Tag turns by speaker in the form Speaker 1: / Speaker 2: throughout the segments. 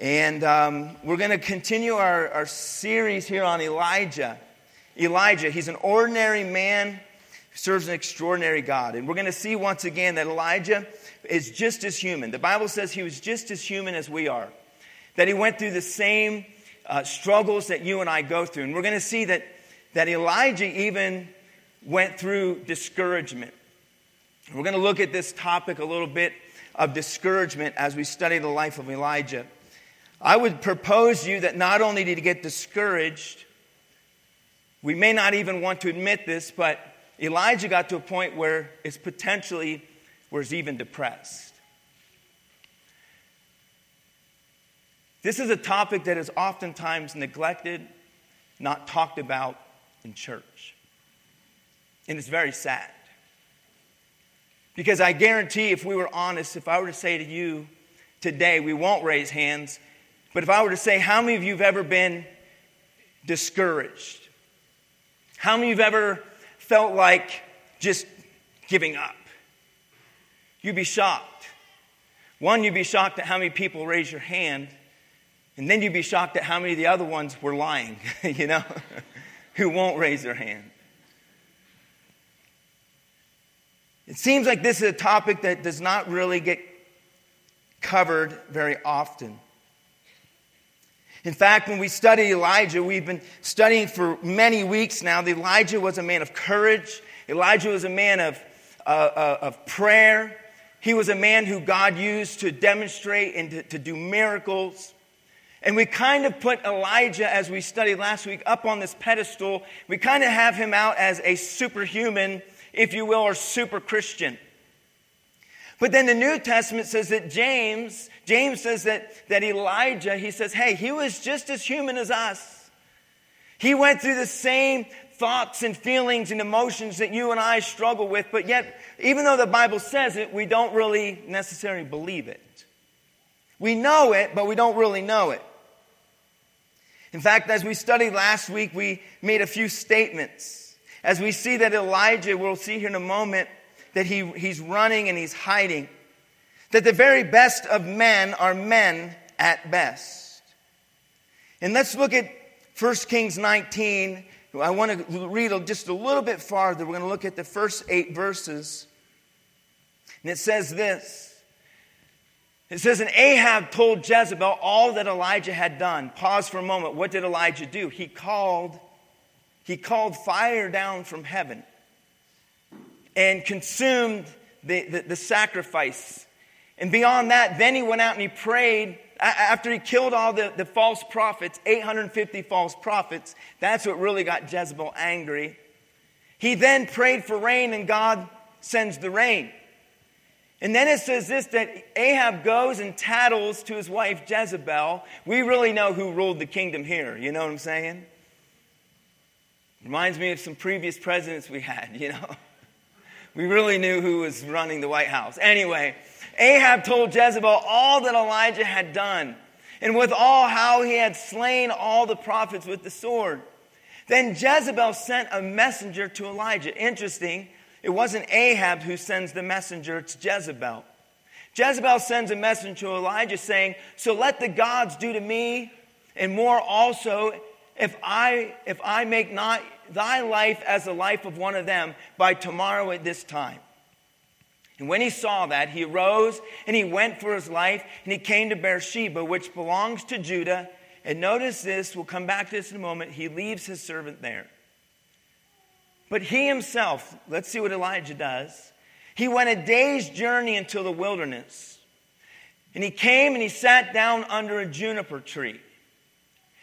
Speaker 1: And um, we're going to continue our, our series here on Elijah. Elijah, he's an ordinary man who serves an extraordinary God. And we're going to see once again that Elijah is just as human. The Bible says he was just as human as we are, that he went through the same uh, struggles that you and I go through. And we're going to see that, that Elijah even went through discouragement. We're going to look at this topic a little bit of discouragement as we study the life of Elijah. I would propose you that not only did he get discouraged, we may not even want to admit this, but Elijah got to a point where it's potentially where he's even depressed. This is a topic that is oftentimes neglected, not talked about in church. And it's very sad. Because I guarantee, if we were honest, if I were to say to you today, we won't raise hands, but if I were to say, how many of you have ever been discouraged? How many of you have ever felt like just giving up? You'd be shocked. One, you'd be shocked at how many people raise your hand, and then you'd be shocked at how many of the other ones were lying, you know, who won't raise their hand. It seems like this is a topic that does not really get covered very often. In fact, when we study Elijah, we've been studying for many weeks now that Elijah was a man of courage. Elijah was a man of, uh, uh, of prayer. He was a man who God used to demonstrate and to, to do miracles. And we kind of put Elijah, as we studied last week, up on this pedestal. We kind of have him out as a superhuman, if you will, or super Christian. But then the New Testament says that James, James says that, that Elijah, he says, hey, he was just as human as us. He went through the same thoughts and feelings and emotions that you and I struggle with, but yet, even though the Bible says it, we don't really necessarily believe it. We know it, but we don't really know it. In fact, as we studied last week, we made a few statements. As we see that Elijah, we'll see here in a moment, that he, he's running and he's hiding. That the very best of men are men at best. And let's look at 1 Kings 19. I want to read just a little bit farther. We're going to look at the first eight verses. And it says this. It says, And Ahab told Jezebel all that Elijah had done. Pause for a moment. What did Elijah do? He called, he called fire down from heaven and consumed the, the, the sacrifice. And beyond that, then he went out and he prayed after he killed all the, the false prophets, 850 false prophets, that's what really got Jezebel angry. He then prayed for rain, and God sends the rain. And then it says this that Ahab goes and tattles to his wife Jezebel. We really know who ruled the kingdom here. You know what I'm saying? Reminds me of some previous presidents we had, you know. We really knew who was running the White House. Anyway, Ahab told Jezebel all that Elijah had done, and with all how he had slain all the prophets with the sword. Then Jezebel sent a messenger to Elijah. Interesting, it wasn't Ahab who sends the messenger, it's Jezebel. Jezebel sends a messenger to Elijah saying, So let the gods do to me, and more also, if I, if I make not thy life as the life of one of them by tomorrow at this time. And when he saw that, he arose and he went for his life, and he came to Beersheba, which belongs to Judah. And notice this, we'll come back to this in a moment. He leaves his servant there. But he himself, let's see what Elijah does. He went a day's journey into the wilderness. And he came and he sat down under a juniper tree.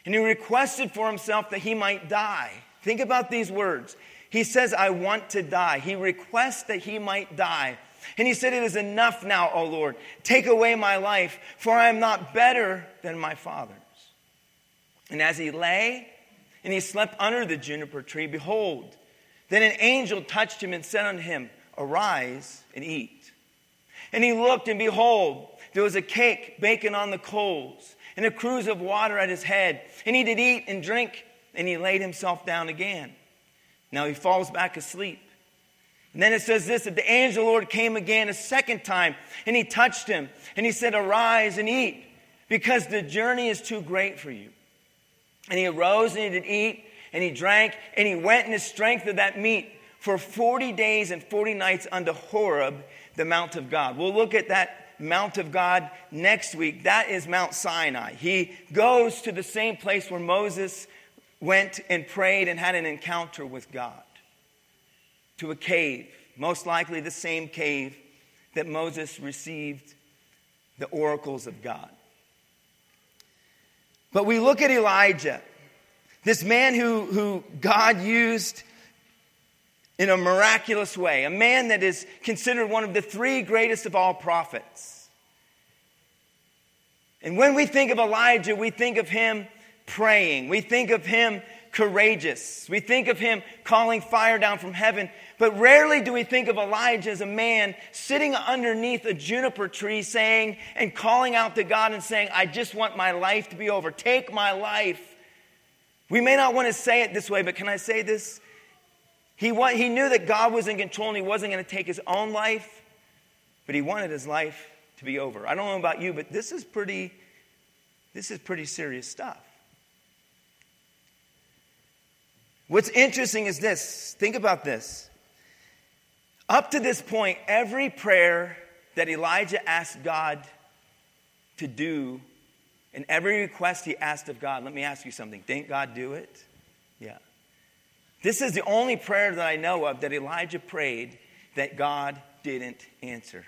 Speaker 1: And he requested for himself that he might die. Think about these words. He says, I want to die. He requests that he might die. And he said, It is enough now, O Lord. Take away my life, for I am not better than my fathers. And as he lay and he slept under the juniper tree, behold, then an angel touched him and said unto him, Arise and eat. And he looked, and behold, there was a cake baking on the coals, and a cruse of water at his head. And he did eat and drink and he laid himself down again. Now he falls back asleep. And then it says this that the angel the Lord came again a second time and he touched him and he said, Arise and eat, because the journey is too great for you. And he arose and he did eat and he drank and he went in the strength of that meat for 40 days and 40 nights unto Horeb, the Mount of God. We'll look at that Mount of God next week. That is Mount Sinai. He goes to the same place where Moses went and prayed and had an encounter with God to a cave, most likely the same cave that Moses received the oracles of God. But we look at Elijah, this man who, who God used in a miraculous way, a man that is considered one of the three greatest of all prophets. And when we think of Elijah, we think of him praying, we think of him courageous, we think of him calling fire down from heaven. But rarely do we think of Elijah as a man sitting underneath a juniper tree saying and calling out to God and saying, I just want my life to be over. Take my life. We may not want to say it this way, but can I say this? He, he knew that God was in control and he wasn't going to take his own life, but he wanted his life to be over. I don't know about you, but this is pretty, this is pretty serious stuff. What's interesting is this think about this. Up to this point, every prayer that Elijah asked God to do, and every request he asked of God, let me ask you something. Didn't God do it? Yeah. This is the only prayer that I know of that Elijah prayed that God didn't answer.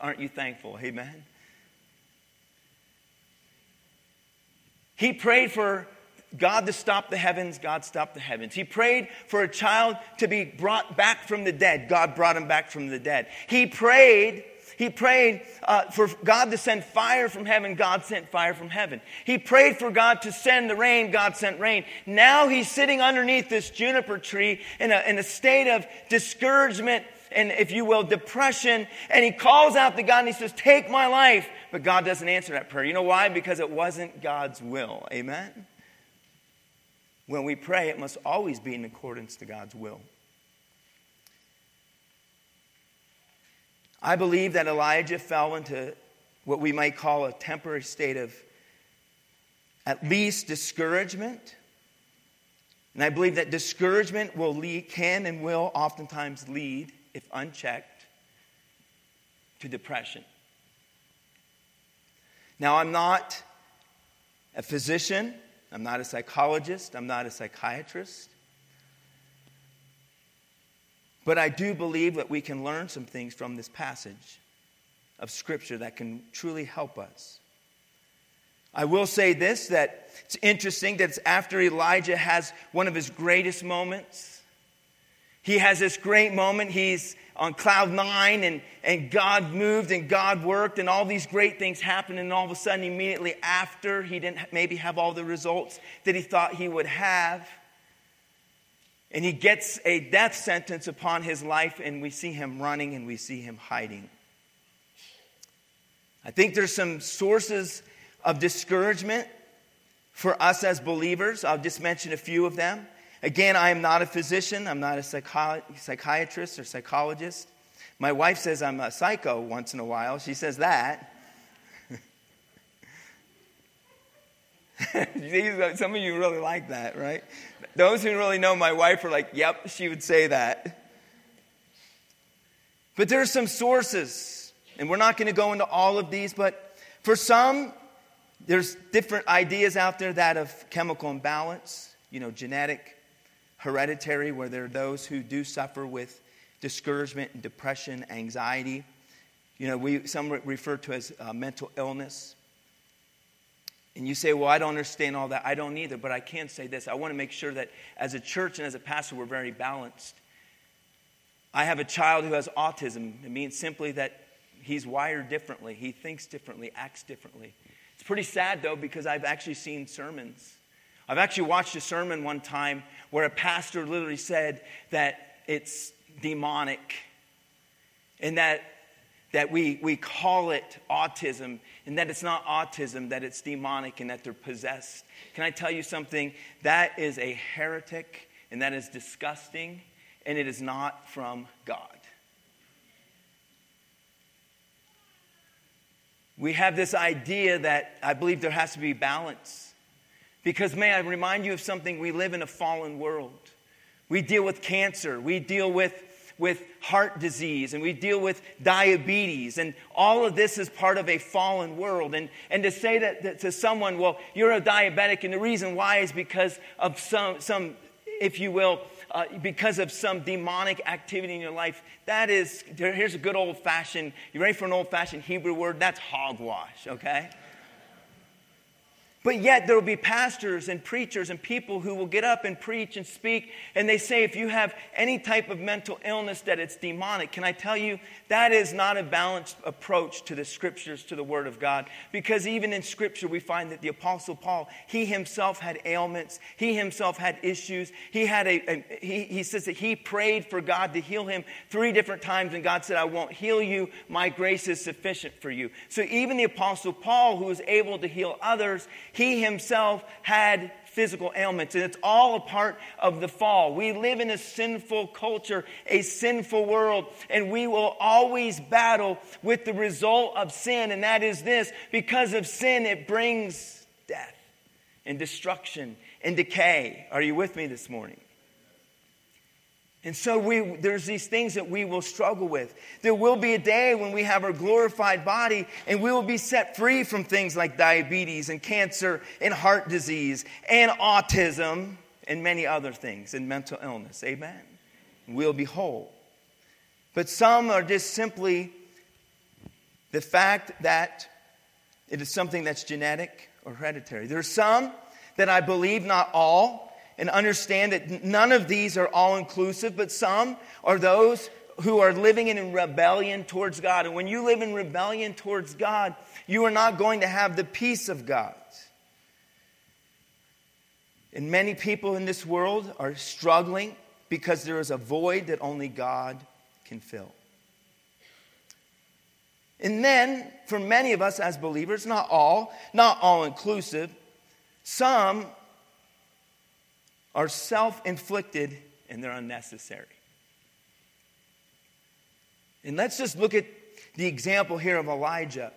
Speaker 1: Aren't you thankful? Amen. He prayed for God to stop the heavens, God stopped the heavens. He prayed for a child to be brought back from the dead, God brought him back from the dead. He prayed he prayed uh, for God to send fire from heaven. God sent fire from heaven. He prayed for God to send the rain. God sent rain. Now he's sitting underneath this juniper tree in a, in a state of discouragement and, if you will, depression. And he calls out to God and he says, Take my life. But God doesn't answer that prayer. You know why? Because it wasn't God's will. Amen? When we pray, it must always be in accordance to God's will. I believe that Elijah fell into what we might call a temporary state of at least discouragement. And I believe that discouragement will lead, can and will oftentimes lead, if unchecked, to depression. Now, I'm not a physician, I'm not a psychologist, I'm not a psychiatrist. But I do believe that we can learn some things from this passage of Scripture that can truly help us. I will say this that it's interesting that it's after Elijah has one of his greatest moments. He has this great moment. He's on cloud nine, and, and God moved and God worked, and all these great things happened. And all of a sudden, immediately after, he didn't maybe have all the results that he thought he would have. And he gets a death sentence upon his life, and we see him running and we see him hiding. I think there's some sources of discouragement for us as believers. I'll just mention a few of them. Again, I am not a physician, I'm not a psychi- psychiatrist or psychologist. My wife says I'm a psycho once in a while. She says that. Some of you really like that, right? Those who really know my wife are like, yep, she would say that. But there are some sources, and we're not going to go into all of these, but for some, there's different ideas out there that of chemical imbalance, you know, genetic, hereditary, where there are those who do suffer with discouragement and depression, anxiety. You know, we, some refer to as uh, mental illness. And you say, Well, I don't understand all that. I don't either, but I can say this. I want to make sure that as a church and as a pastor, we're very balanced. I have a child who has autism. It means simply that he's wired differently, he thinks differently, acts differently. It's pretty sad, though, because I've actually seen sermons. I've actually watched a sermon one time where a pastor literally said that it's demonic and that that we, we call it autism and that it's not autism, that it's demonic and that they're possessed. Can I tell you something? That is a heretic and that is disgusting and it is not from God. we have this idea that I believe there has to be balance. Because, may I remind you of something? We live in a fallen world. We deal with cancer, we deal with, with heart disease, and we deal with diabetes. And all of this is part of a fallen world. And, and to say that, that to someone, well, you're a diabetic, and the reason why is because of some, some if you will, uh, because of some demonic activity in your life, that is, here's a good old fashioned, you ready for an old fashioned Hebrew word? That's hogwash, okay? But yet, there will be pastors and preachers and people who will get up and preach and speak, and they say, if you have any type of mental illness, that it's demonic. Can I tell you, that is not a balanced approach to the scriptures, to the Word of God. Because even in Scripture, we find that the Apostle Paul, he himself had ailments, he himself had issues. He, had a, a he, he says that he prayed for God to heal him three different times, and God said, I won't heal you, my grace is sufficient for you. So even the Apostle Paul, who was able to heal others, he himself had physical ailments, and it's all a part of the fall. We live in a sinful culture, a sinful world, and we will always battle with the result of sin, and that is this because of sin, it brings death and destruction and decay. Are you with me this morning? And so we, there's these things that we will struggle with. There will be a day when we have our glorified body and we will be set free from things like diabetes and cancer and heart disease and autism and many other things and mental illness. Amen. We'll be whole. But some are just simply the fact that it is something that's genetic or hereditary. There are some that I believe, not all, and understand that none of these are all inclusive, but some are those who are living in rebellion towards God. And when you live in rebellion towards God, you are not going to have the peace of God. And many people in this world are struggling because there is a void that only God can fill. And then, for many of us as believers, not all, not all inclusive, some are self inflicted and they're unnecessary. And let's just look at the example here of Elijah.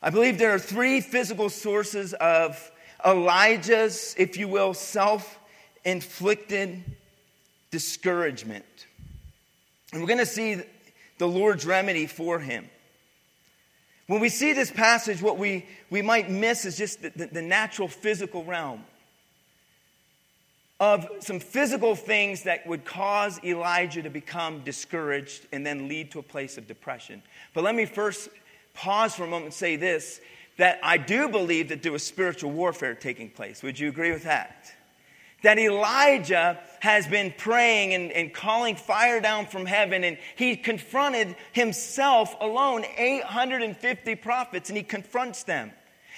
Speaker 1: I believe there are three physical sources of Elijah's, if you will, self inflicted discouragement. And we're going to see the Lord's remedy for him. When we see this passage, what we, we might miss is just the, the, the natural physical realm of some physical things that would cause Elijah to become discouraged and then lead to a place of depression. But let me first pause for a moment and say this that I do believe that there was spiritual warfare taking place. Would you agree with that? That Elijah has been praying and, and calling fire down from heaven, and he confronted himself alone, 850 prophets, and he confronts them.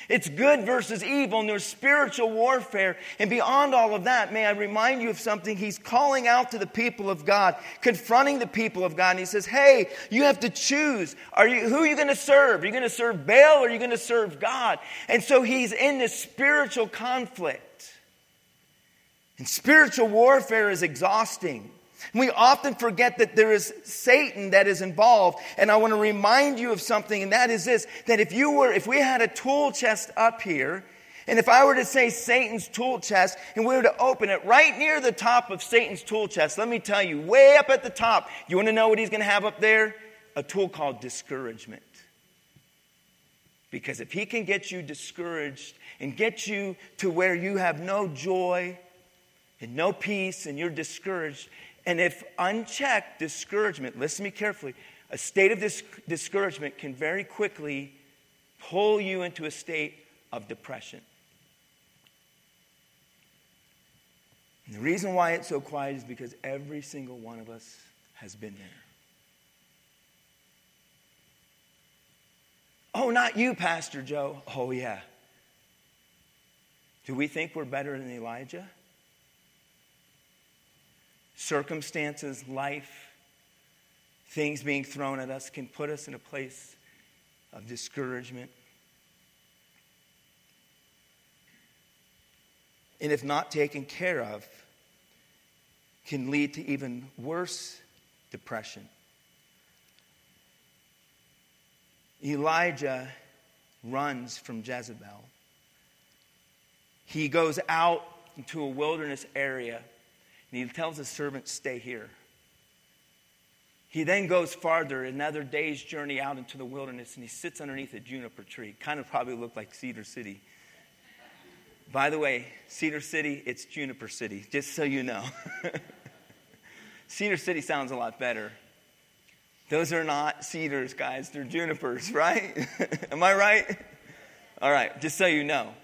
Speaker 1: It's good versus evil, and there's spiritual warfare. And beyond all of that, may I remind you of something? He's calling out to the people of God, confronting the people of God, and he says, Hey, you have to choose. Are you, who are you going to serve? Are you going to serve Baal or are you going to serve God? And so he's in this spiritual conflict. And spiritual warfare is exhausting. We often forget that there is Satan that is involved. And I want to remind you of something, and that is this that if you were, if we had a tool chest up here, and if I were to say Satan's tool chest and we were to open it right near the top of Satan's tool chest, let me tell you, way up at the top, you want to know what he's going to have up there? A tool called discouragement. Because if he can get you discouraged and get you to where you have no joy and no peace and you're discouraged, and if unchecked, discouragement, listen to me carefully, a state of dis- discouragement can very quickly pull you into a state of depression. And the reason why it's so quiet is because every single one of us has been there. Oh, not you, Pastor Joe. Oh, yeah. Do we think we're better than Elijah? Circumstances, life, things being thrown at us can put us in a place of discouragement. And if not taken care of, can lead to even worse depression. Elijah runs from Jezebel. He goes out into a wilderness area and he tells his servant, Stay here. He then goes farther, another day's journey out into the wilderness, and he sits underneath a juniper tree. Kind of probably looked like Cedar City. By the way, Cedar City, it's Juniper City, just so you know. Cedar City sounds a lot better. Those are not cedars, guys, they're junipers, right? Am I right? All right, just so you know.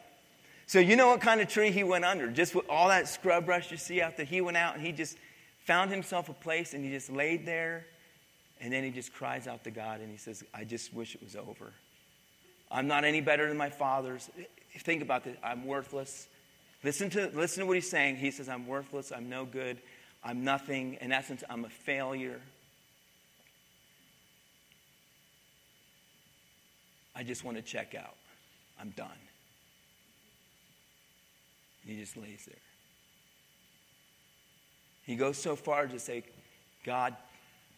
Speaker 1: So, you know what kind of tree he went under? Just with all that scrub brush you see out there, he went out and he just found himself a place and he just laid there and then he just cries out to God and he says, I just wish it was over. I'm not any better than my fathers. Think about this. I'm worthless. Listen to, listen to what he's saying. He says, I'm worthless. I'm no good. I'm nothing. In essence, I'm a failure. I just want to check out. I'm done. He just lays there. He goes so far to say, God,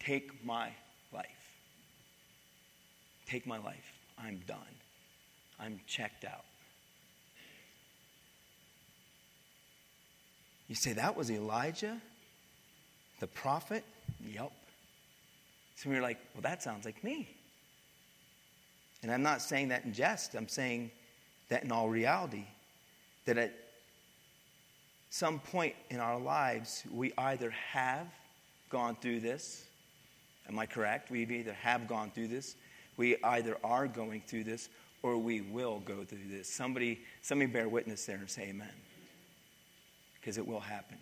Speaker 1: Take my life. Take my life. I'm done. I'm checked out. You say, that was Elijah, the prophet? Yep. So you're like, well, that sounds like me. And I'm not saying that in jest. I'm saying that in all reality. That at some point in our lives, we either have gone through this Am I correct? We either have gone through this, we either are going through this, or we will go through this. Somebody, somebody bear witness there and say amen. Because it will happen.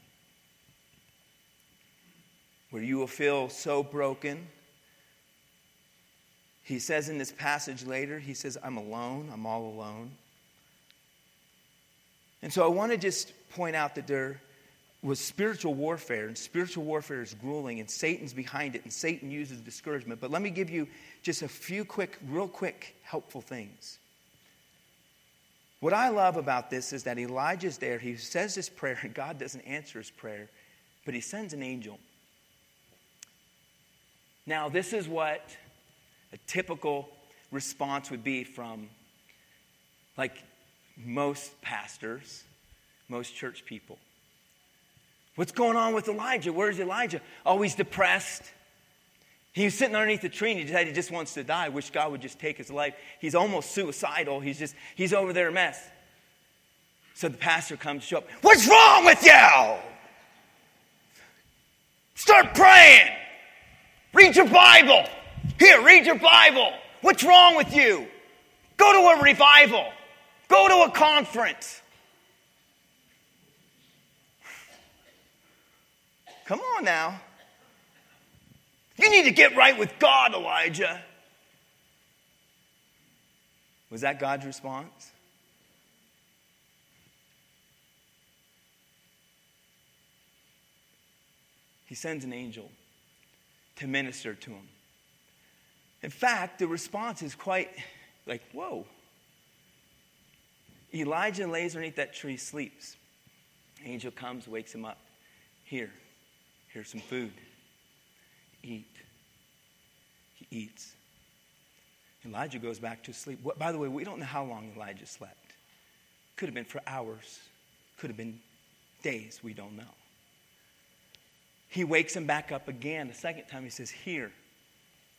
Speaker 1: Where you will feel so broken. He says in this passage later, he says, I'm alone, I'm all alone. And so I want to just point out that there was spiritual warfare, and spiritual warfare is grueling, and Satan's behind it, and Satan uses discouragement. But let me give you just a few quick, real quick, helpful things. What I love about this is that Elijah's there. He says this prayer, and God doesn't answer his prayer, but he sends an angel. Now, this is what a typical response would be from, like, most pastors, most church people. What's going on with Elijah? Where's Elijah? Oh, Always depressed. He's sitting underneath the tree and he decided he just wants to die. Wish God would just take his life. He's almost suicidal. He's just, he's over there a mess. So the pastor comes to show up. What's wrong with you? Start praying. Read your Bible. Here, read your Bible. What's wrong with you? Go to a revival. Go to a conference. Come on now. You need to get right with God, Elijah. Was that God's response? He sends an angel to minister to him. In fact, the response is quite like, whoa. Elijah lays underneath that tree, sleeps. Angel comes, wakes him up. Here, Here's some food. Eat. He eats. Elijah goes back to sleep. What, By the way, we don't know how long Elijah slept. Could have been for hours, could have been days. We don't know. He wakes him back up again. The second time he says, Here,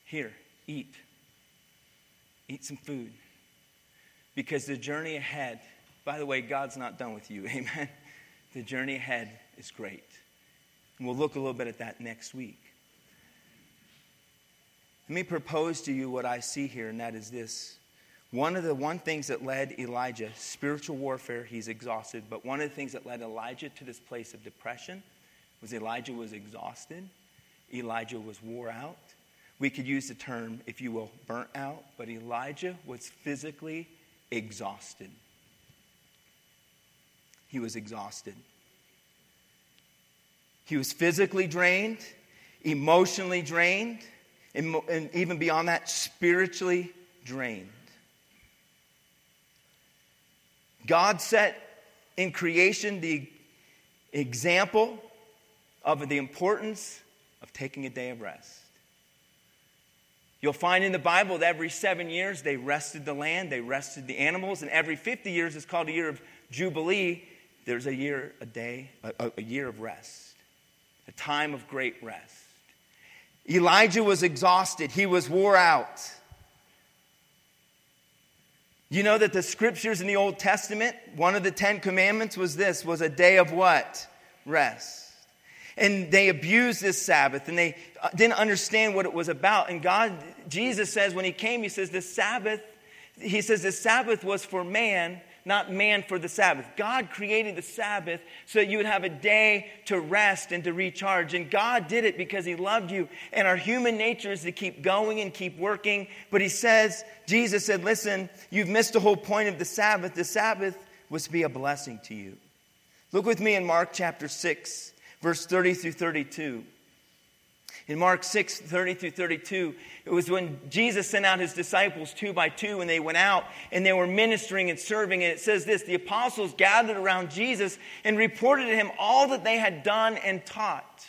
Speaker 1: here, eat. Eat some food. Because the journey ahead, by the way, God's not done with you. Amen. The journey ahead is great. And we'll look a little bit at that next week. Let me propose to you what I see here, and that is this. One of the one things that led Elijah, spiritual warfare, he's exhausted, but one of the things that led Elijah to this place of depression was Elijah was exhausted. Elijah was wore out. We could use the term, if you will, burnt out, but Elijah was physically exhausted. He was exhausted. He was physically drained, emotionally drained, and even beyond that, spiritually drained. God set in creation the example of the importance of taking a day of rest. You'll find in the Bible that every seven years they rested the land, they rested the animals, and every 50 years is called a year of Jubilee. There's a year, a day, a, a year of rest, a time of great rest. Elijah was exhausted, he was wore out. You know that the scriptures in the Old Testament, one of the Ten Commandments was this, was a day of what? Rest. And they abused this Sabbath and they uh, didn't understand what it was about. And God, Jesus says when he came, he says the Sabbath, he says the Sabbath was for man, not man for the Sabbath. God created the Sabbath so that you would have a day to rest and to recharge. And God did it because He loved you. And our human nature is to keep going and keep working. But He says, Jesus said, listen, you've missed the whole point of the Sabbath. The Sabbath was to be a blessing to you. Look with me in Mark chapter 6, verse 30 through 32. In Mark 6, 30 through 32, it was when Jesus sent out his disciples two by two, and they went out and they were ministering and serving. And it says this the apostles gathered around Jesus and reported to him all that they had done and taught.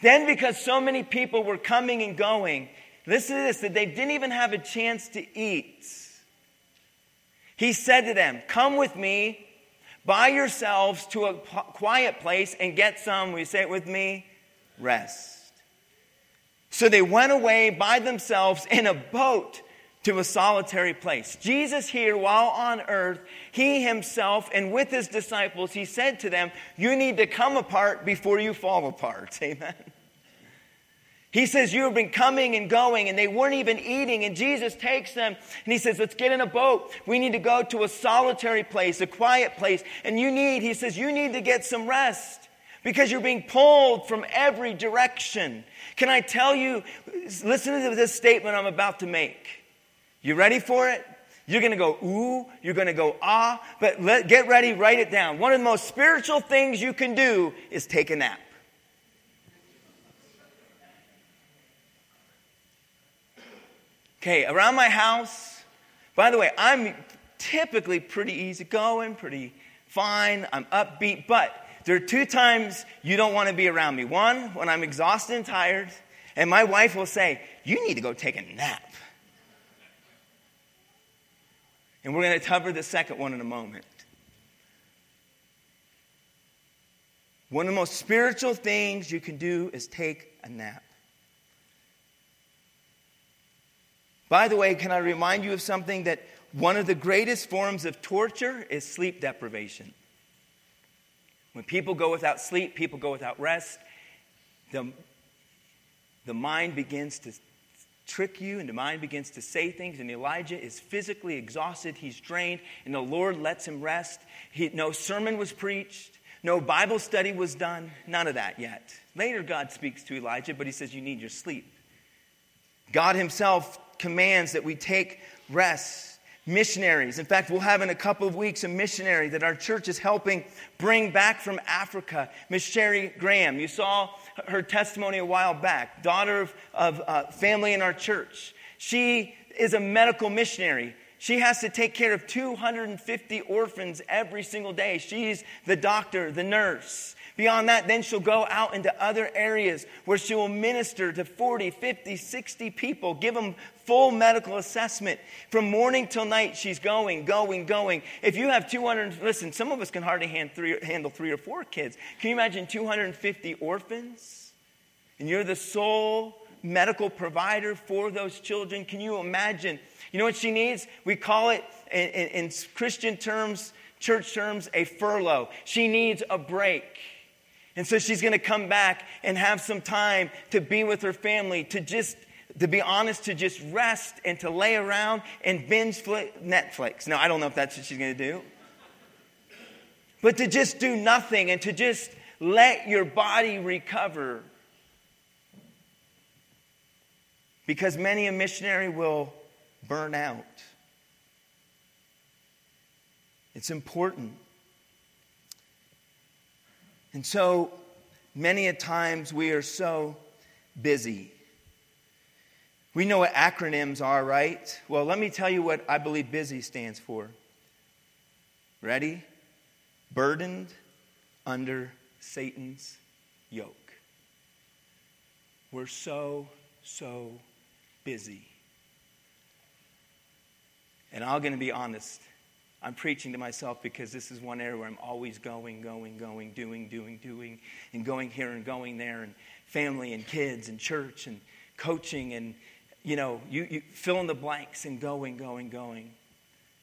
Speaker 1: Then, because so many people were coming and going, listen to this, that they didn't even have a chance to eat. He said to them, Come with me by yourselves to a quiet place and get some, you say it with me? Rest. So they went away by themselves in a boat to a solitary place. Jesus, here while on earth, he himself and with his disciples, he said to them, You need to come apart before you fall apart. Amen. He says, You have been coming and going, and they weren't even eating. And Jesus takes them and he says, Let's get in a boat. We need to go to a solitary place, a quiet place. And you need, he says, You need to get some rest because you're being pulled from every direction. Can I tell you, listen to this statement I'm about to make. You ready for it? You're going to go ooh, you're going to go ah, but let, get ready, write it down. One of the most spiritual things you can do is take a nap. Okay, around my house, by the way, I'm typically pretty easygoing, pretty fine, I'm upbeat, but there are two times you don't want to be around me. One, when I'm exhausted and tired, and my wife will say, You need to go take a nap. And we're going to cover the second one in a moment. One of the most spiritual things you can do is take a nap. By the way, can I remind you of something that one of the greatest forms of torture is sleep deprivation. When people go without sleep, people go without rest, the, the mind begins to trick you and the mind begins to say things. And elijah is physically exhausted. He's drained. And the lord lets him rest. He, no sermon was preached. No bible study was done. None of that yet. Later god speaks to elijah but he says you need your sleep. God himself commands that we take rest missionaries. In fact, we'll have in a couple of weeks a missionary that our church is helping bring back from Africa, Miss Sherry Graham. You saw her testimony a while back, daughter of, of uh, family in our church. She is a medical missionary. She has to take care of 250 orphans every single day. She's the doctor, the nurse. Beyond that, then she'll go out into other areas where she will minister to 40, 50, 60 people, give them full medical assessment. From morning till night, she's going, going, going. If you have 200, listen, some of us can hardly hand three, handle three or four kids. Can you imagine 250 orphans? And you're the sole medical provider for those children. Can you imagine? You know what she needs? We call it, in, in, in Christian terms, church terms, a furlough. She needs a break. And so she's going to come back and have some time to be with her family, to just, to be honest, to just rest and to lay around and binge Netflix. Now, I don't know if that's what she's going to do. But to just do nothing and to just let your body recover. Because many a missionary will burn out. It's important. And so many a times we are so busy. We know what acronyms are, right? Well, let me tell you what I believe busy stands for. Ready? Burdened under Satan's yoke. We're so, so busy. And I'm going to be honest. I'm preaching to myself because this is one area where I'm always going, going, going, doing, doing, doing, and going here and going there, and family and kids and church and coaching and, you know, you, you fill in the blanks and going, going, going.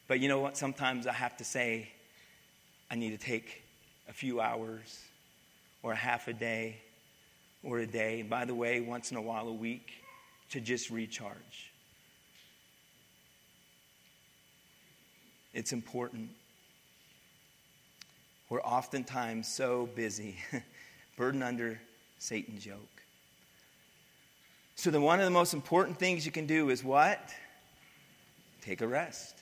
Speaker 1: But you know what? Sometimes I have to say, I need to take a few hours or a half a day or a day. And by the way, once in a while, a week to just recharge. It's important. We're oftentimes so busy, burdened under Satan's yoke. So, then one of the most important things you can do is what? Take a rest.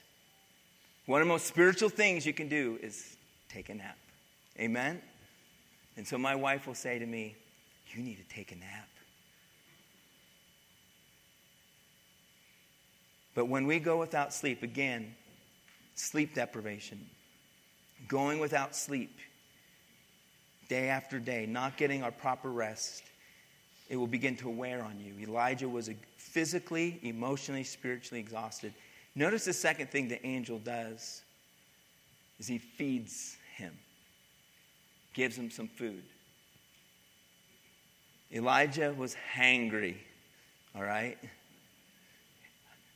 Speaker 1: One of the most spiritual things you can do is take a nap. Amen? And so my wife will say to me, You need to take a nap. But when we go without sleep, again, sleep deprivation, going without sleep day after day, not getting our proper rest, it will begin to wear on you. Elijah was physically, emotionally, spiritually exhausted. Notice the second thing the angel does is he feeds him, gives him some food. Elijah was hangry, all right?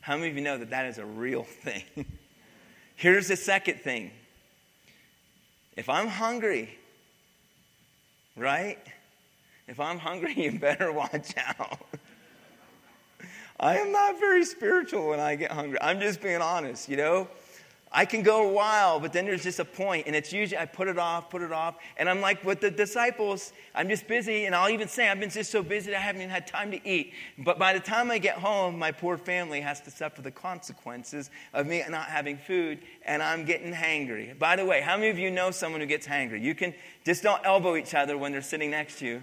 Speaker 1: How many of you know that that is a real thing? Here's the second thing. If I'm hungry, right? If I'm hungry, you better watch out. I am not very spiritual when I get hungry. I'm just being honest, you know? I can go a while, but then there's just a point, and it's usually I put it off, put it off, and I'm like with the disciples, I'm just busy, and I'll even say I've been just so busy that I haven't even had time to eat. But by the time I get home, my poor family has to suffer the consequences of me not having food, and I'm getting hangry. By the way, how many of you know someone who gets hangry? You can just don't elbow each other when they're sitting next to you.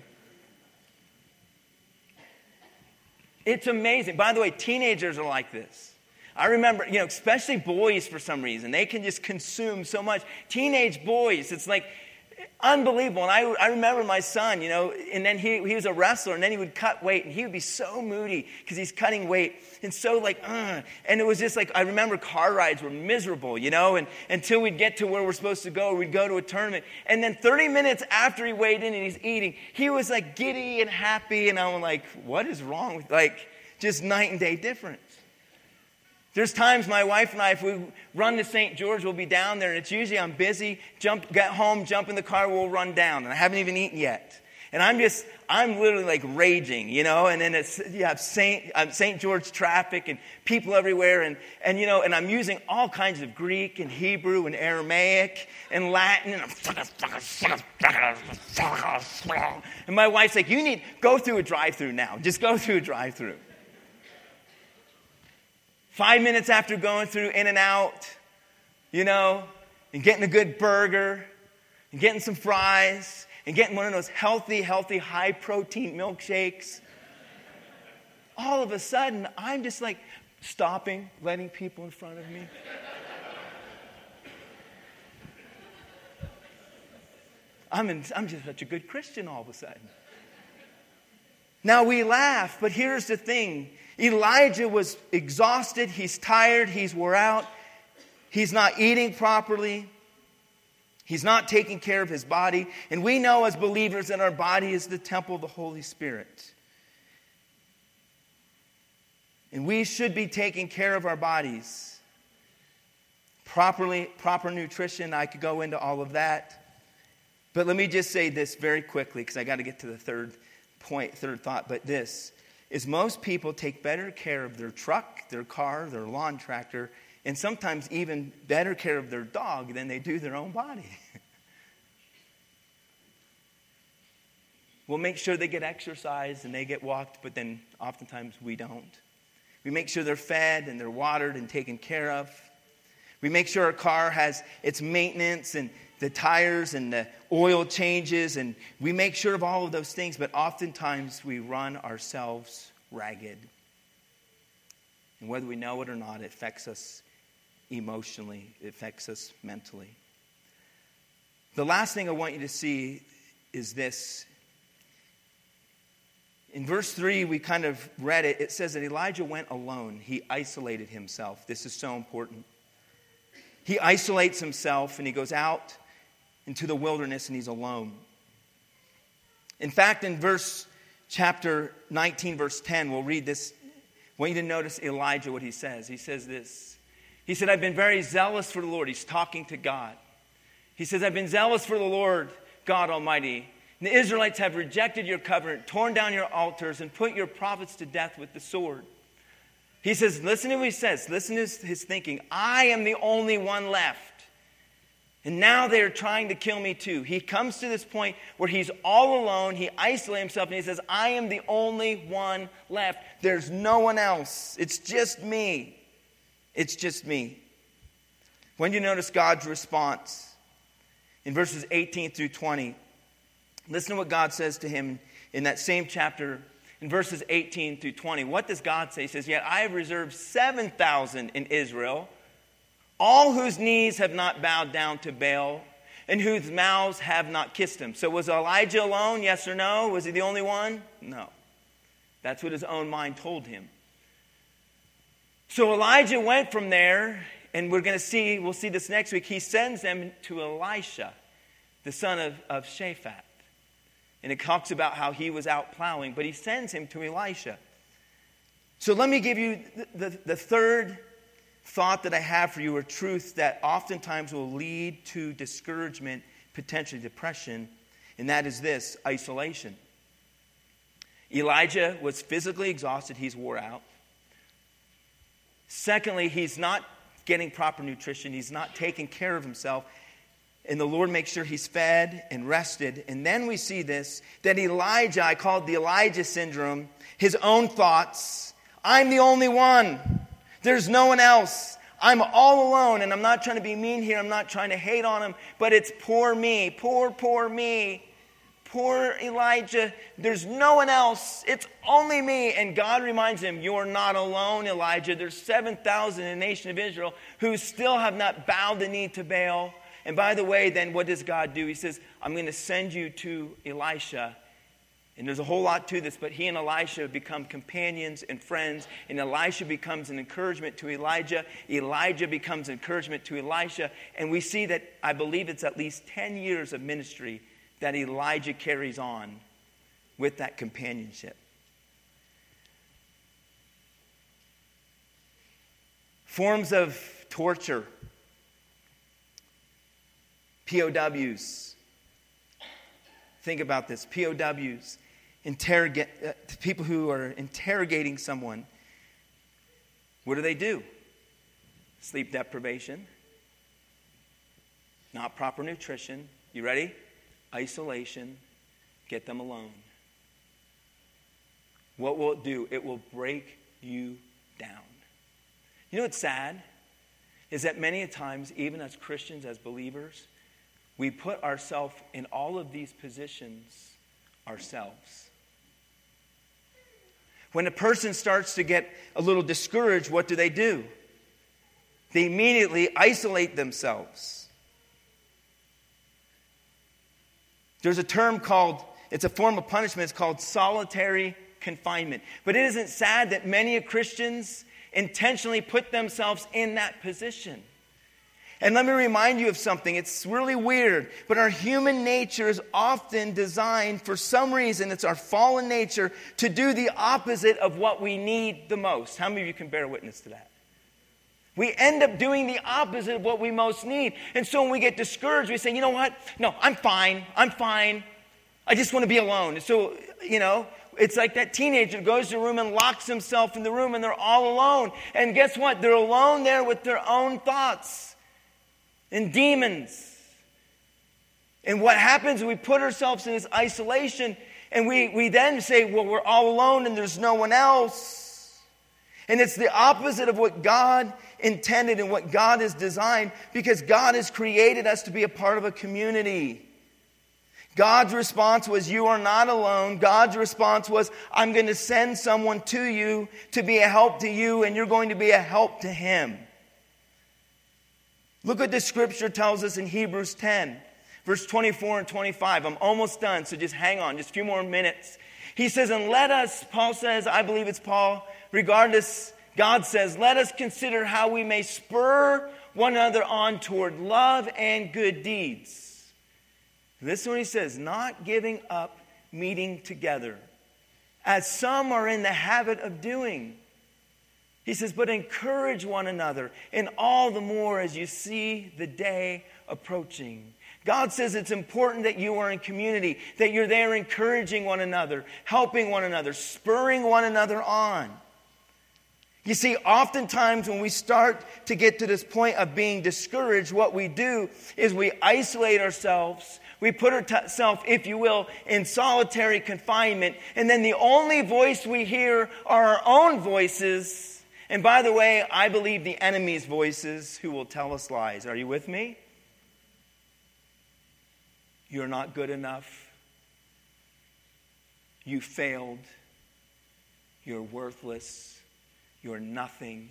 Speaker 1: It's amazing. By the way, teenagers are like this. I remember, you know, especially boys for some reason, they can just consume so much. Teenage boys, it's like unbelievable. And I, I remember my son, you know, and then he, he was a wrestler, and then he would cut weight, and he would be so moody because he's cutting weight, and so like, uh, and it was just like, I remember car rides were miserable, you know, and until we'd get to where we're supposed to go, we'd go to a tournament. And then 30 minutes after he weighed in and he's eating, he was like giddy and happy, and I'm like, what is wrong with, like, just night and day difference. There's times my wife and I, if we run to St. George, we'll be down there, and it's usually I'm busy, jump, get home, jump in the car, we'll run down, and I haven't even eaten yet. And I'm just, I'm literally like raging, you know, and then it's, you have St. Uh, St. George traffic and people everywhere, and, and, you know, and I'm using all kinds of Greek and Hebrew and Aramaic and Latin, and I'm, and my wife's like, you need, go through a drive through now, just go through a drive through. Five minutes after going through In-N-Out, you know, and getting a good burger, and getting some fries, and getting one of those healthy, healthy, high protein milkshakes, all of a sudden, I'm just like stopping, letting people in front of me. I'm, in, I'm just such a good Christian all of a sudden. Now we laugh, but here's the thing Elijah was exhausted, he's tired, he's wore out, he's not eating properly, he's not taking care of his body. And we know as believers that our body is the temple of the Holy Spirit. And we should be taking care of our bodies. Properly, proper nutrition, I could go into all of that. But let me just say this very quickly because I got to get to the third point, third thought. But this is most people take better care of their truck, their car, their lawn tractor, and sometimes even better care of their dog than they do their own body. we'll make sure they get exercise and they get walked, but then oftentimes we don't. We make sure they're fed and they're watered and taken care of. We make sure our car has its maintenance and the tires and the oil changes, and we make sure of all of those things, but oftentimes we run ourselves ragged. And whether we know it or not, it affects us emotionally, it affects us mentally. The last thing I want you to see is this In verse 3, we kind of read it. It says that Elijah went alone. He isolated himself. This is so important. He isolates himself and he goes out into the wilderness and he's alone. In fact, in verse chapter 19, verse 10, we'll read this. I want you to notice Elijah, what he says. He says this He said, I've been very zealous for the Lord. He's talking to God. He says, I've been zealous for the Lord God Almighty. And the Israelites have rejected your covenant, torn down your altars, and put your prophets to death with the sword. He says, listen to what he says. Listen to his, his thinking. I am the only one left. And now they're trying to kill me too. He comes to this point where he's all alone. He isolates himself and he says, I am the only one left. There's no one else. It's just me. It's just me. When you notice God's response in verses 18 through 20, Listen to what God says to him in that same chapter, in verses 18 through 20. What does God say? He says, Yet I have reserved 7,000 in Israel, all whose knees have not bowed down to Baal, and whose mouths have not kissed him. So was Elijah alone? Yes or no? Was he the only one? No. That's what his own mind told him. So Elijah went from there, and we're going to see, we'll see this next week. He sends them to Elisha, the son of, of Shaphat. And it talks about how he was out plowing, but he sends him to Elisha. So let me give you the, the, the third thought that I have for you, a truth that oftentimes will lead to discouragement, potentially depression, and that is this isolation. Elijah was physically exhausted, he's wore out. Secondly, he's not getting proper nutrition, he's not taking care of himself, and the Lord makes sure he's fed and rested. And then we see this that Elijah, I call it the Elijah syndrome, his own thoughts. I'm the only one. There's no one else. I'm all alone, and I'm not trying to be mean here. I'm not trying to hate on him, but it's poor me. Poor, poor me. Poor Elijah. There's no one else. It's only me. And God reminds him, You're not alone, Elijah. There's 7,000 in the nation of Israel who still have not bowed the knee to Baal and by the way, then what does God do? He says, I'm going to send you to Elisha. And there's a whole lot to this, but he and Elisha become companions and friends, and Elisha becomes an encouragement to Elijah. Elijah becomes encouragement to Elisha, and we see that I believe it's at least 10 years of ministry that Elijah carries on with that companionship. Forms of torture POWs. Think about this POWs, interrogate, uh, people who are interrogating someone. What do they do? Sleep deprivation, not proper nutrition. You ready? Isolation, get them alone. What will it do? It will break you down. You know what's sad? Is that many times, even as Christians, as believers, we put ourselves in all of these positions ourselves. When a person starts to get a little discouraged, what do they do? They immediately isolate themselves. There's a term called, it's a form of punishment, it's called solitary confinement. But it isn't sad that many Christians intentionally put themselves in that position. And let me remind you of something. It's really weird, but our human nature is often designed, for some reason, it's our fallen nature, to do the opposite of what we need the most. How many of you can bear witness to that? We end up doing the opposite of what we most need. And so when we get discouraged, we say, you know what? No, I'm fine. I'm fine. I just want to be alone. So, you know, it's like that teenager goes to a room and locks himself in the room and they're all alone. And guess what? They're alone there with their own thoughts and demons. And what happens, we put ourselves in this isolation and we, we then say, well, we're all alone and there's no one else. And it's the opposite of what God intended and what God has designed because God has created us to be a part of a community. God's response was, You are not alone. God's response was, I'm going to send someone to you to be a help to you, and you're going to be a help to him. Look what the scripture tells us in Hebrews 10, verse 24 and 25. I'm almost done, so just hang on, just a few more minutes. He says, and let us, Paul says, I believe it's Paul, regardless, God says, let us consider how we may spur one another on toward love and good deeds. This is what he says, not giving up meeting together, as some are in the habit of doing. He says, but encourage one another, and all the more as you see the day approaching. God says it's important that you are in community, that you're there encouraging one another, helping one another, spurring one another on. You see, oftentimes when we start to get to this point of being discouraged, what we do is we isolate ourselves. We put ourselves, if you will, in solitary confinement. And then the only voice we hear are our own voices. And by the way, I believe the enemy's voices who will tell us lies. Are you with me? You're not good enough. You failed. You're worthless. You're nothing.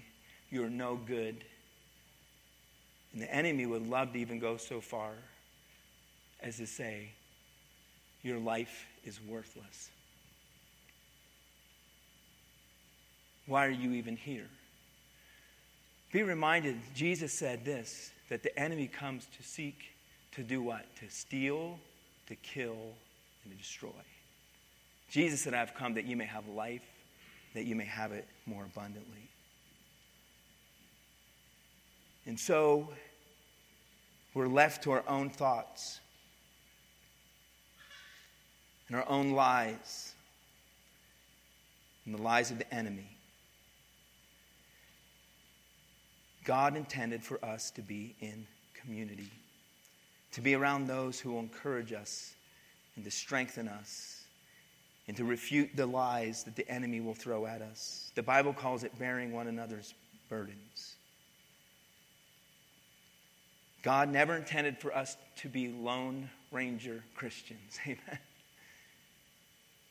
Speaker 1: You're no good. And the enemy would love to even go so far as to say, Your life is worthless. Why are you even here? Be reminded, Jesus said this that the enemy comes to seek to do what? To steal, to kill, and to destroy. Jesus said, I've come that you may have life, that you may have it more abundantly. And so we're left to our own thoughts and our own lies and the lies of the enemy. God intended for us to be in community to be around those who will encourage us and to strengthen us and to refute the lies that the enemy will throw at us. The Bible calls it bearing one another's burdens. God never intended for us to be lone ranger Christians. Amen.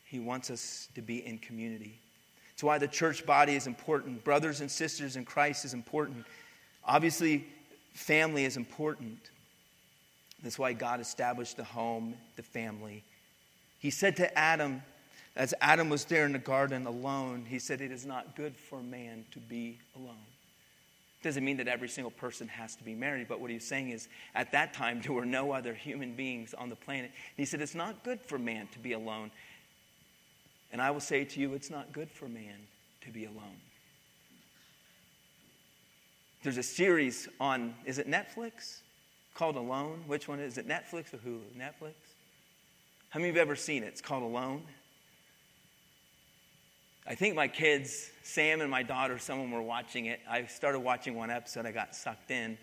Speaker 1: He wants us to be in community. It's why the church body is important. Brothers and sisters in Christ is important. Obviously, family is important. That's why God established the home, the family. He said to Adam, as Adam was there in the garden alone, he said, It is not good for man to be alone. Doesn't mean that every single person has to be married, but what he's saying is at that time there were no other human beings on the planet. And he said, It's not good for man to be alone. And I will say to you, it's not good for man to be alone. There's a series on, is it Netflix? called Alone. Which one is it? Netflix or Hulu? Netflix? How many of you have ever seen it? It's called Alone. I think my kids, Sam and my daughter, some of them were watching it. I started watching one episode, I got sucked in.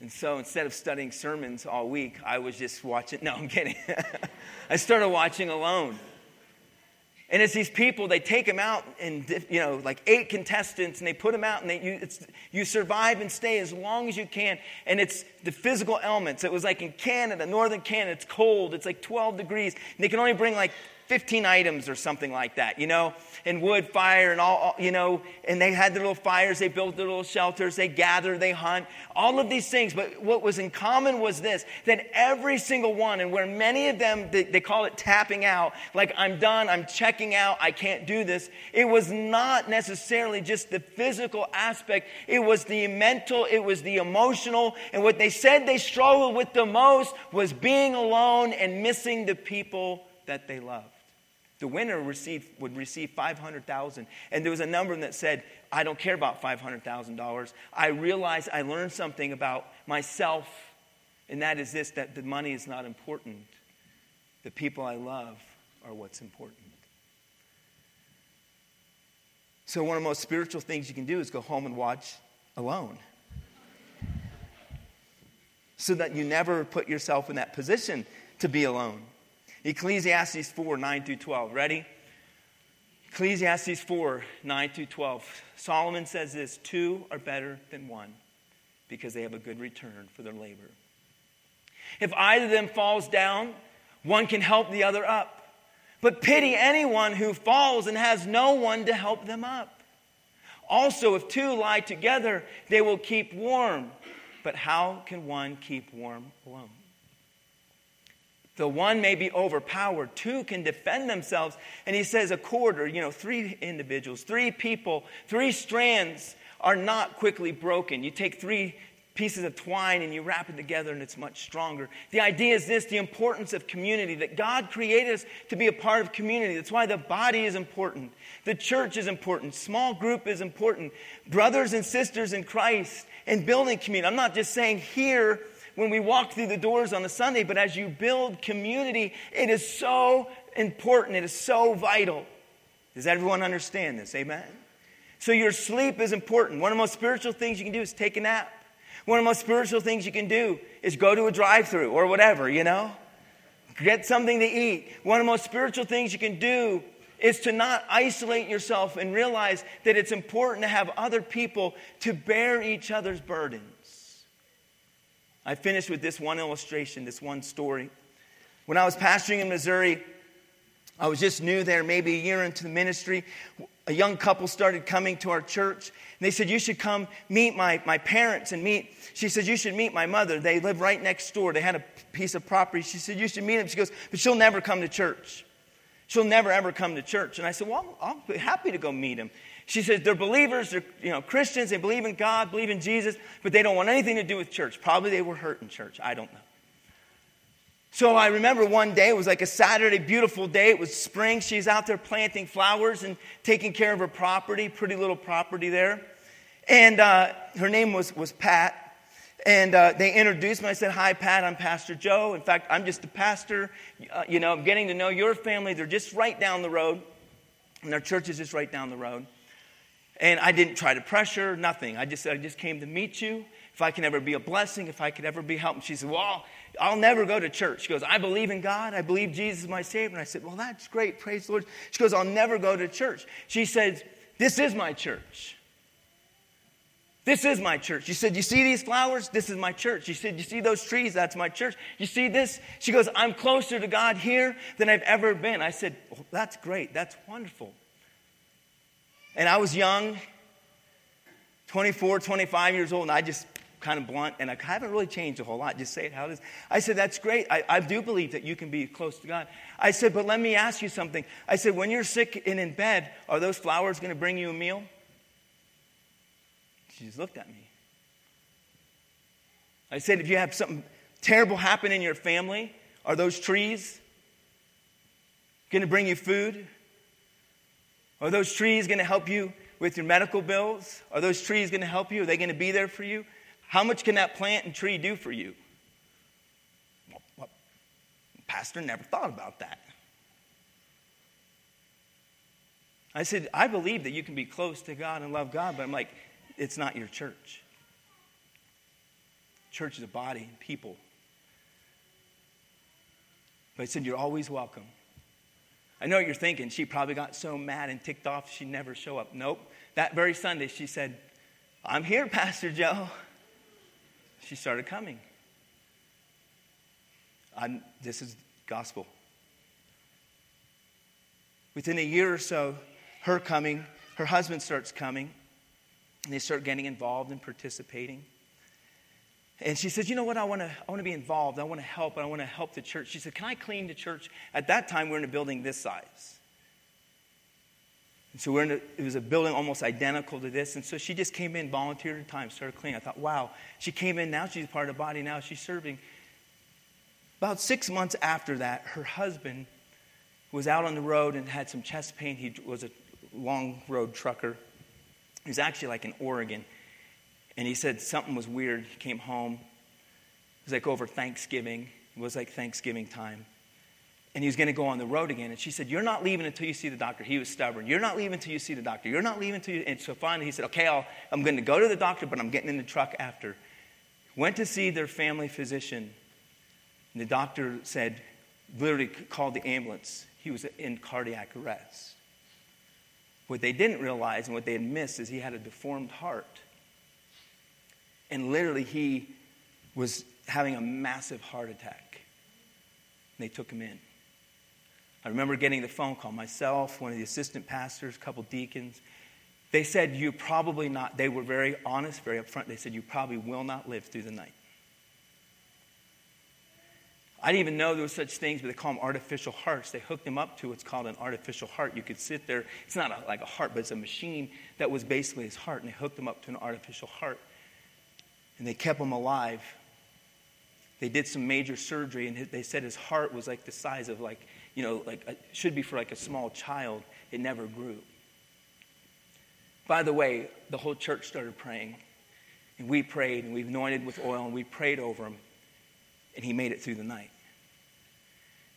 Speaker 1: And so instead of studying sermons all week, I was just watching. No, I'm kidding. I started watching Alone. And it's these people, they take them out and, you know, like eight contestants, and they put them out, and they, you, you survive and stay as long as you can. And it's the physical elements. It was like in Canada, northern Canada, it's cold, it's like 12 degrees, and they can only bring like 15 items or something like that, you know, and wood, fire, and all, you know, and they had their little fires, they built their little shelters, they gather, they hunt, all of these things. But what was in common was this that every single one, and where many of them, they, they call it tapping out, like I'm done, I'm checking out, I can't do this, it was not necessarily just the physical aspect, it was the mental, it was the emotional, and what they said they struggled with the most was being alone and missing the people that they loved. The winner received, would receive 500000 And there was a number that said, I don't care about $500,000. I realized I learned something about myself, and that is this that the money is not important. The people I love are what's important. So, one of the most spiritual things you can do is go home and watch alone. So that you never put yourself in that position to be alone. Ecclesiastes 4 9 through 12. Ready? Ecclesiastes 4 9 through 12. Solomon says this two are better than one because they have a good return for their labor. If either of them falls down, one can help the other up. But pity anyone who falls and has no one to help them up. Also, if two lie together, they will keep warm. But how can one keep warm alone? The one may be overpowered, two can defend themselves. And he says a quarter, you know, three individuals, three people, three strands are not quickly broken. You take three pieces of twine and you wrap it together and it's much stronger. The idea is this the importance of community, that God created us to be a part of community. That's why the body is important, the church is important, small group is important, brothers and sisters in Christ, and building community. I'm not just saying here when we walk through the doors on a Sunday, but as you build community, it is so important, it is so vital. Does everyone understand this? Amen? So, your sleep is important. One of the most spiritual things you can do is take a nap. One of the most spiritual things you can do is go to a drive through or whatever, you know? Get something to eat. One of the most spiritual things you can do is to not isolate yourself and realize that it's important to have other people to bear each other's burdens. I finished with this one illustration, this one story. When I was pastoring in Missouri, I was just new there, maybe a year into the ministry a young couple started coming to our church. And they said, You should come meet my, my parents and meet. She said, You should meet my mother. They live right next door. They had a piece of property. She said, You should meet them. She goes, But she'll never come to church. She'll never, ever come to church. And I said, Well, I'll be happy to go meet them. She says, They're believers. They're you know, Christians. They believe in God, believe in Jesus, but they don't want anything to do with church. Probably they were hurt in church. I don't know. So I remember one day, it was like a Saturday, beautiful day. It was spring. She's out there planting flowers and taking care of her property, pretty little property there. And uh, her name was, was Pat. And uh, they introduced me. I said, Hi, Pat, I'm Pastor Joe. In fact, I'm just a pastor. Uh, you know, I'm getting to know your family. They're just right down the road. And their church is just right down the road. And I didn't try to pressure, nothing. I just said, I just came to meet you. If I can ever be a blessing, if I could ever be helped. she said, Well, I'll never go to church. She goes, I believe in God. I believe Jesus is my Savior. And I said, Well, that's great. Praise the Lord. She goes, I'll never go to church. She says, This is my church. This is my church. She said, You see these flowers? This is my church. She said, You see those trees? That's my church. You see this? She goes, I'm closer to God here than I've ever been. I said, That's great. That's wonderful. And I was young, 24, 25 years old, and I just kind of blunt, and I haven't really changed a whole lot. Just say it how it is. I said, That's great. I, I do believe that you can be close to God. I said, But let me ask you something. I said, When you're sick and in bed, are those flowers going to bring you a meal? She just looked at me. I said, If you have something terrible happen in your family, are those trees going to bring you food? Are those trees going to help you with your medical bills? Are those trees going to help you? Are they going to be there for you? How much can that plant and tree do for you? Well, well, Pastor never thought about that. I said, I believe that you can be close to God and love God, but I'm like, it's not your church. Church is a body, people. But I said, You're always welcome. I know what you're thinking. She probably got so mad and ticked off she'd never show up. Nope. That very Sunday, she said, I'm here, Pastor Joe she started coming. I'm, this is gospel. Within a year or so, her coming, her husband starts coming, and they start getting involved and participating. And she says, You know what? I want to I want to be involved. I want to help. I want to help the church. She said, Can I clean the church? At that time, we are in a building this size. And so we're in a, it was a building almost identical to this. And so she just came in, volunteered her time, started cleaning. I thought, wow, she came in, now she's part of the body, now she's serving. About six months after that, her husband was out on the road and had some chest pain. He was a long road trucker. He was actually like in Oregon. And he said something was weird. He came home. It was like over Thanksgiving. It was like Thanksgiving time and he was going to go on the road again. And she said, You're not leaving until you see the doctor. He was stubborn. You're not leaving until you see the doctor. You're not leaving until you. And so finally he said, Okay, i am going to go to the doctor, but I'm getting in the truck after. Went to see their family physician. And the doctor said, literally called the ambulance. He was in cardiac arrest. What they didn't realize and what they had missed is he had a deformed heart. And literally, he was having a massive heart attack. And they took him in. I remember getting the phone call, myself, one of the assistant pastors, a couple deacons. They said, You probably not, they were very honest, very upfront. They said, You probably will not live through the night. I didn't even know there were such things, but they call them artificial hearts. They hooked him up to what's called an artificial heart. You could sit there. It's not a, like a heart, but it's a machine that was basically his heart, and they hooked him up to an artificial heart. And they kept him alive. They did some major surgery, and they said his heart was like the size of like, you know, like a, should be for like a small child. It never grew. By the way, the whole church started praying. And we prayed, and we anointed with oil, and we prayed over him. And he made it through the night.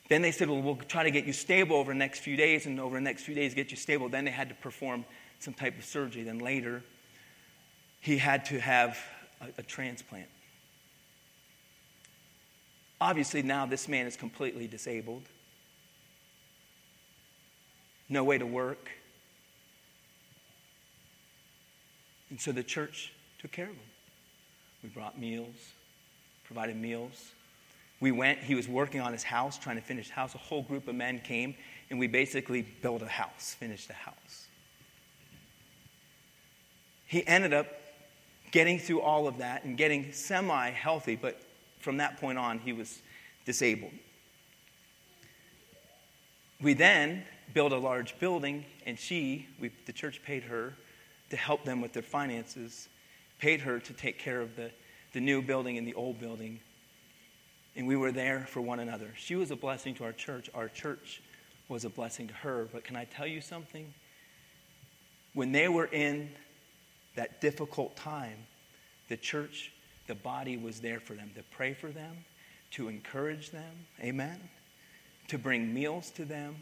Speaker 1: Then they said, Well, we'll try to get you stable over the next few days, and over the next few days, get you stable. Then they had to perform some type of surgery. Then later, he had to have a, a transplant. Obviously, now this man is completely disabled. No way to work. And so the church took care of him. We brought meals, provided meals. We went, he was working on his house, trying to finish his house. A whole group of men came, and we basically built a house, finished the house. He ended up getting through all of that and getting semi healthy, but from that point on, he was disabled. We then built a large building, and she, we, the church paid her to help them with their finances, paid her to take care of the, the new building and the old building and we were there for one another. She was a blessing to our church. Our church was a blessing to her. But can I tell you something? When they were in that difficult time, the church, the body was there for them to pray for them, to encourage them, amen, to bring meals to them,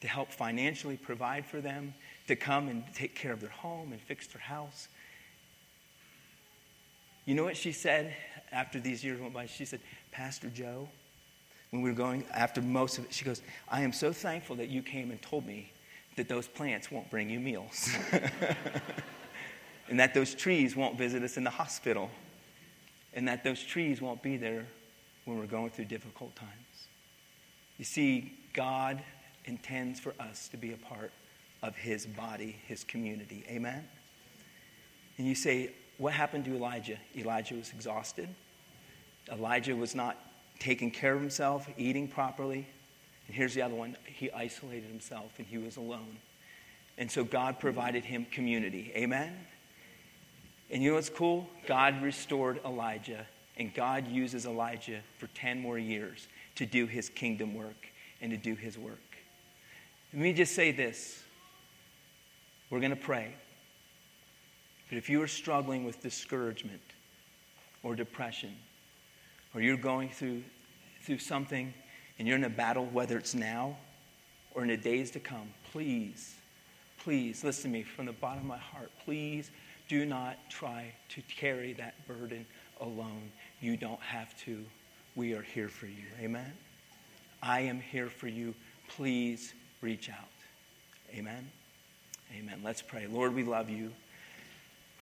Speaker 1: to help financially provide for them, to come and take care of their home and fix their house. You know what she said after these years went by? She said, Pastor Joe, when we were going, after most of it, she goes, I am so thankful that you came and told me that those plants won't bring you meals. and that those trees won't visit us in the hospital. And that those trees won't be there when we're going through difficult times. You see, God intends for us to be a part of his body, his community. Amen? And you say, what happened to Elijah? Elijah was exhausted. Elijah was not taking care of himself, eating properly. And here's the other one he isolated himself and he was alone. And so God provided him community. Amen? And you know what's cool? God restored Elijah, and God uses Elijah for 10 more years to do his kingdom work and to do his work. Let me just say this we're going to pray. But if you are struggling with discouragement or depression, or you're going through, through something and you're in a battle, whether it's now or in the days to come, please, please listen to me from the bottom of my heart. Please do not try to carry that burden alone. You don't have to. We are here for you. Amen? I am here for you. Please reach out. Amen? Amen. Let's pray. Lord, we love you.